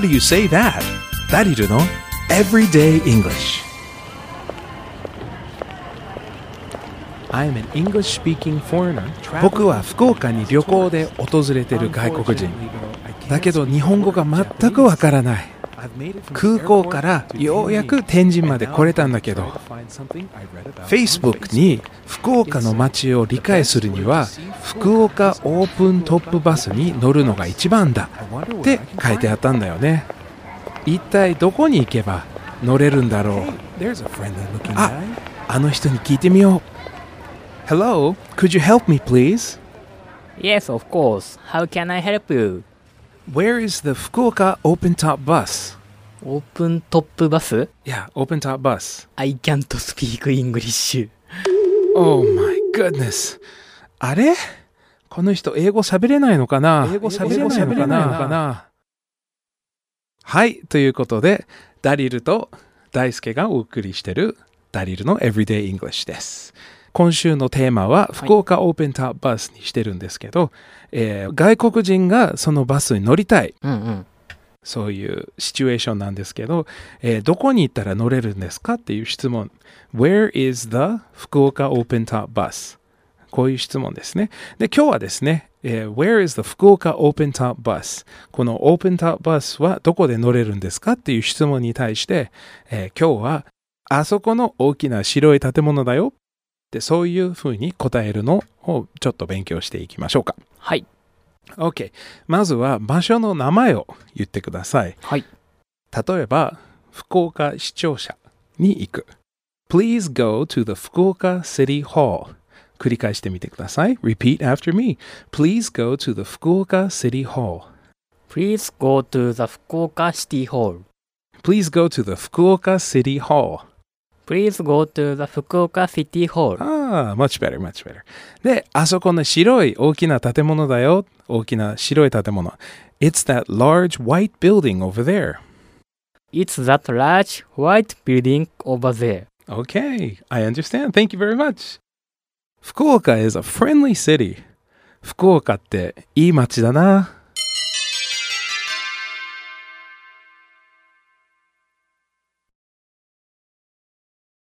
do you say that? ダリルの Everyday English I'm an English speaking foreigner 僕は福岡に旅行で訪れてる外国人だけど日本語が全くわからない空港からようやく天神まで来れたんだけど Facebook に福岡の街を理解するには福岡オープントップバスに乗るのが一番だって書いてあったんだよね一体どこに行けば乗れるんだろうああの人に聞いてみよう Hello, could you help me please? Yes, of course. How can I help you? Where is the Fukuoka open top bus? オープントップバス？Yeah, open top bus. ?I can't speak English. Oh my goodness. あれ？この人英語喋れないのかな？英語喋れないのかな？はい、ということで、ダリルと大輔がお送りしてるダリルの Everyday English です。今週のテーマは福岡オープンタップバスにしてるんですけど、えー外国人がそのバスに乗りたい。うんうん。そういうシチュエーションなんですけど、えーどこに行ったら乗れるんですかっていう質問。Where is the 福岡 Open Top Bus? こういう質問ですね。で、今日はですね、えー Where is the 福岡 Open Top Bus? この Open Top Bus はどこで乗れるんですかっていう質問に対して、えー今日はあそこの大きな白い建物だよってそういうふうに答えるのをちょっと勉強していきましょうか。はい。OK。まずは場所の名前を言ってください。はい。例えば、福岡市庁舎に行く。Please go to the 福岡 City Hall. 繰り返してみてください。Repeat after me. Please go to the 福岡 City Hall. Please go to the 福岡 City Hall. Please go to the 福岡 City Hall. Please go to the 福岡 City Hall. ああ、much better, much better. で、あそこの白い大きな建物だよ。大きな白い建物。It's that large white building over there. It's that large white building over there. Okay, I understand. Thank you very much. 福岡 is a friendly city. 福岡っていい街だな。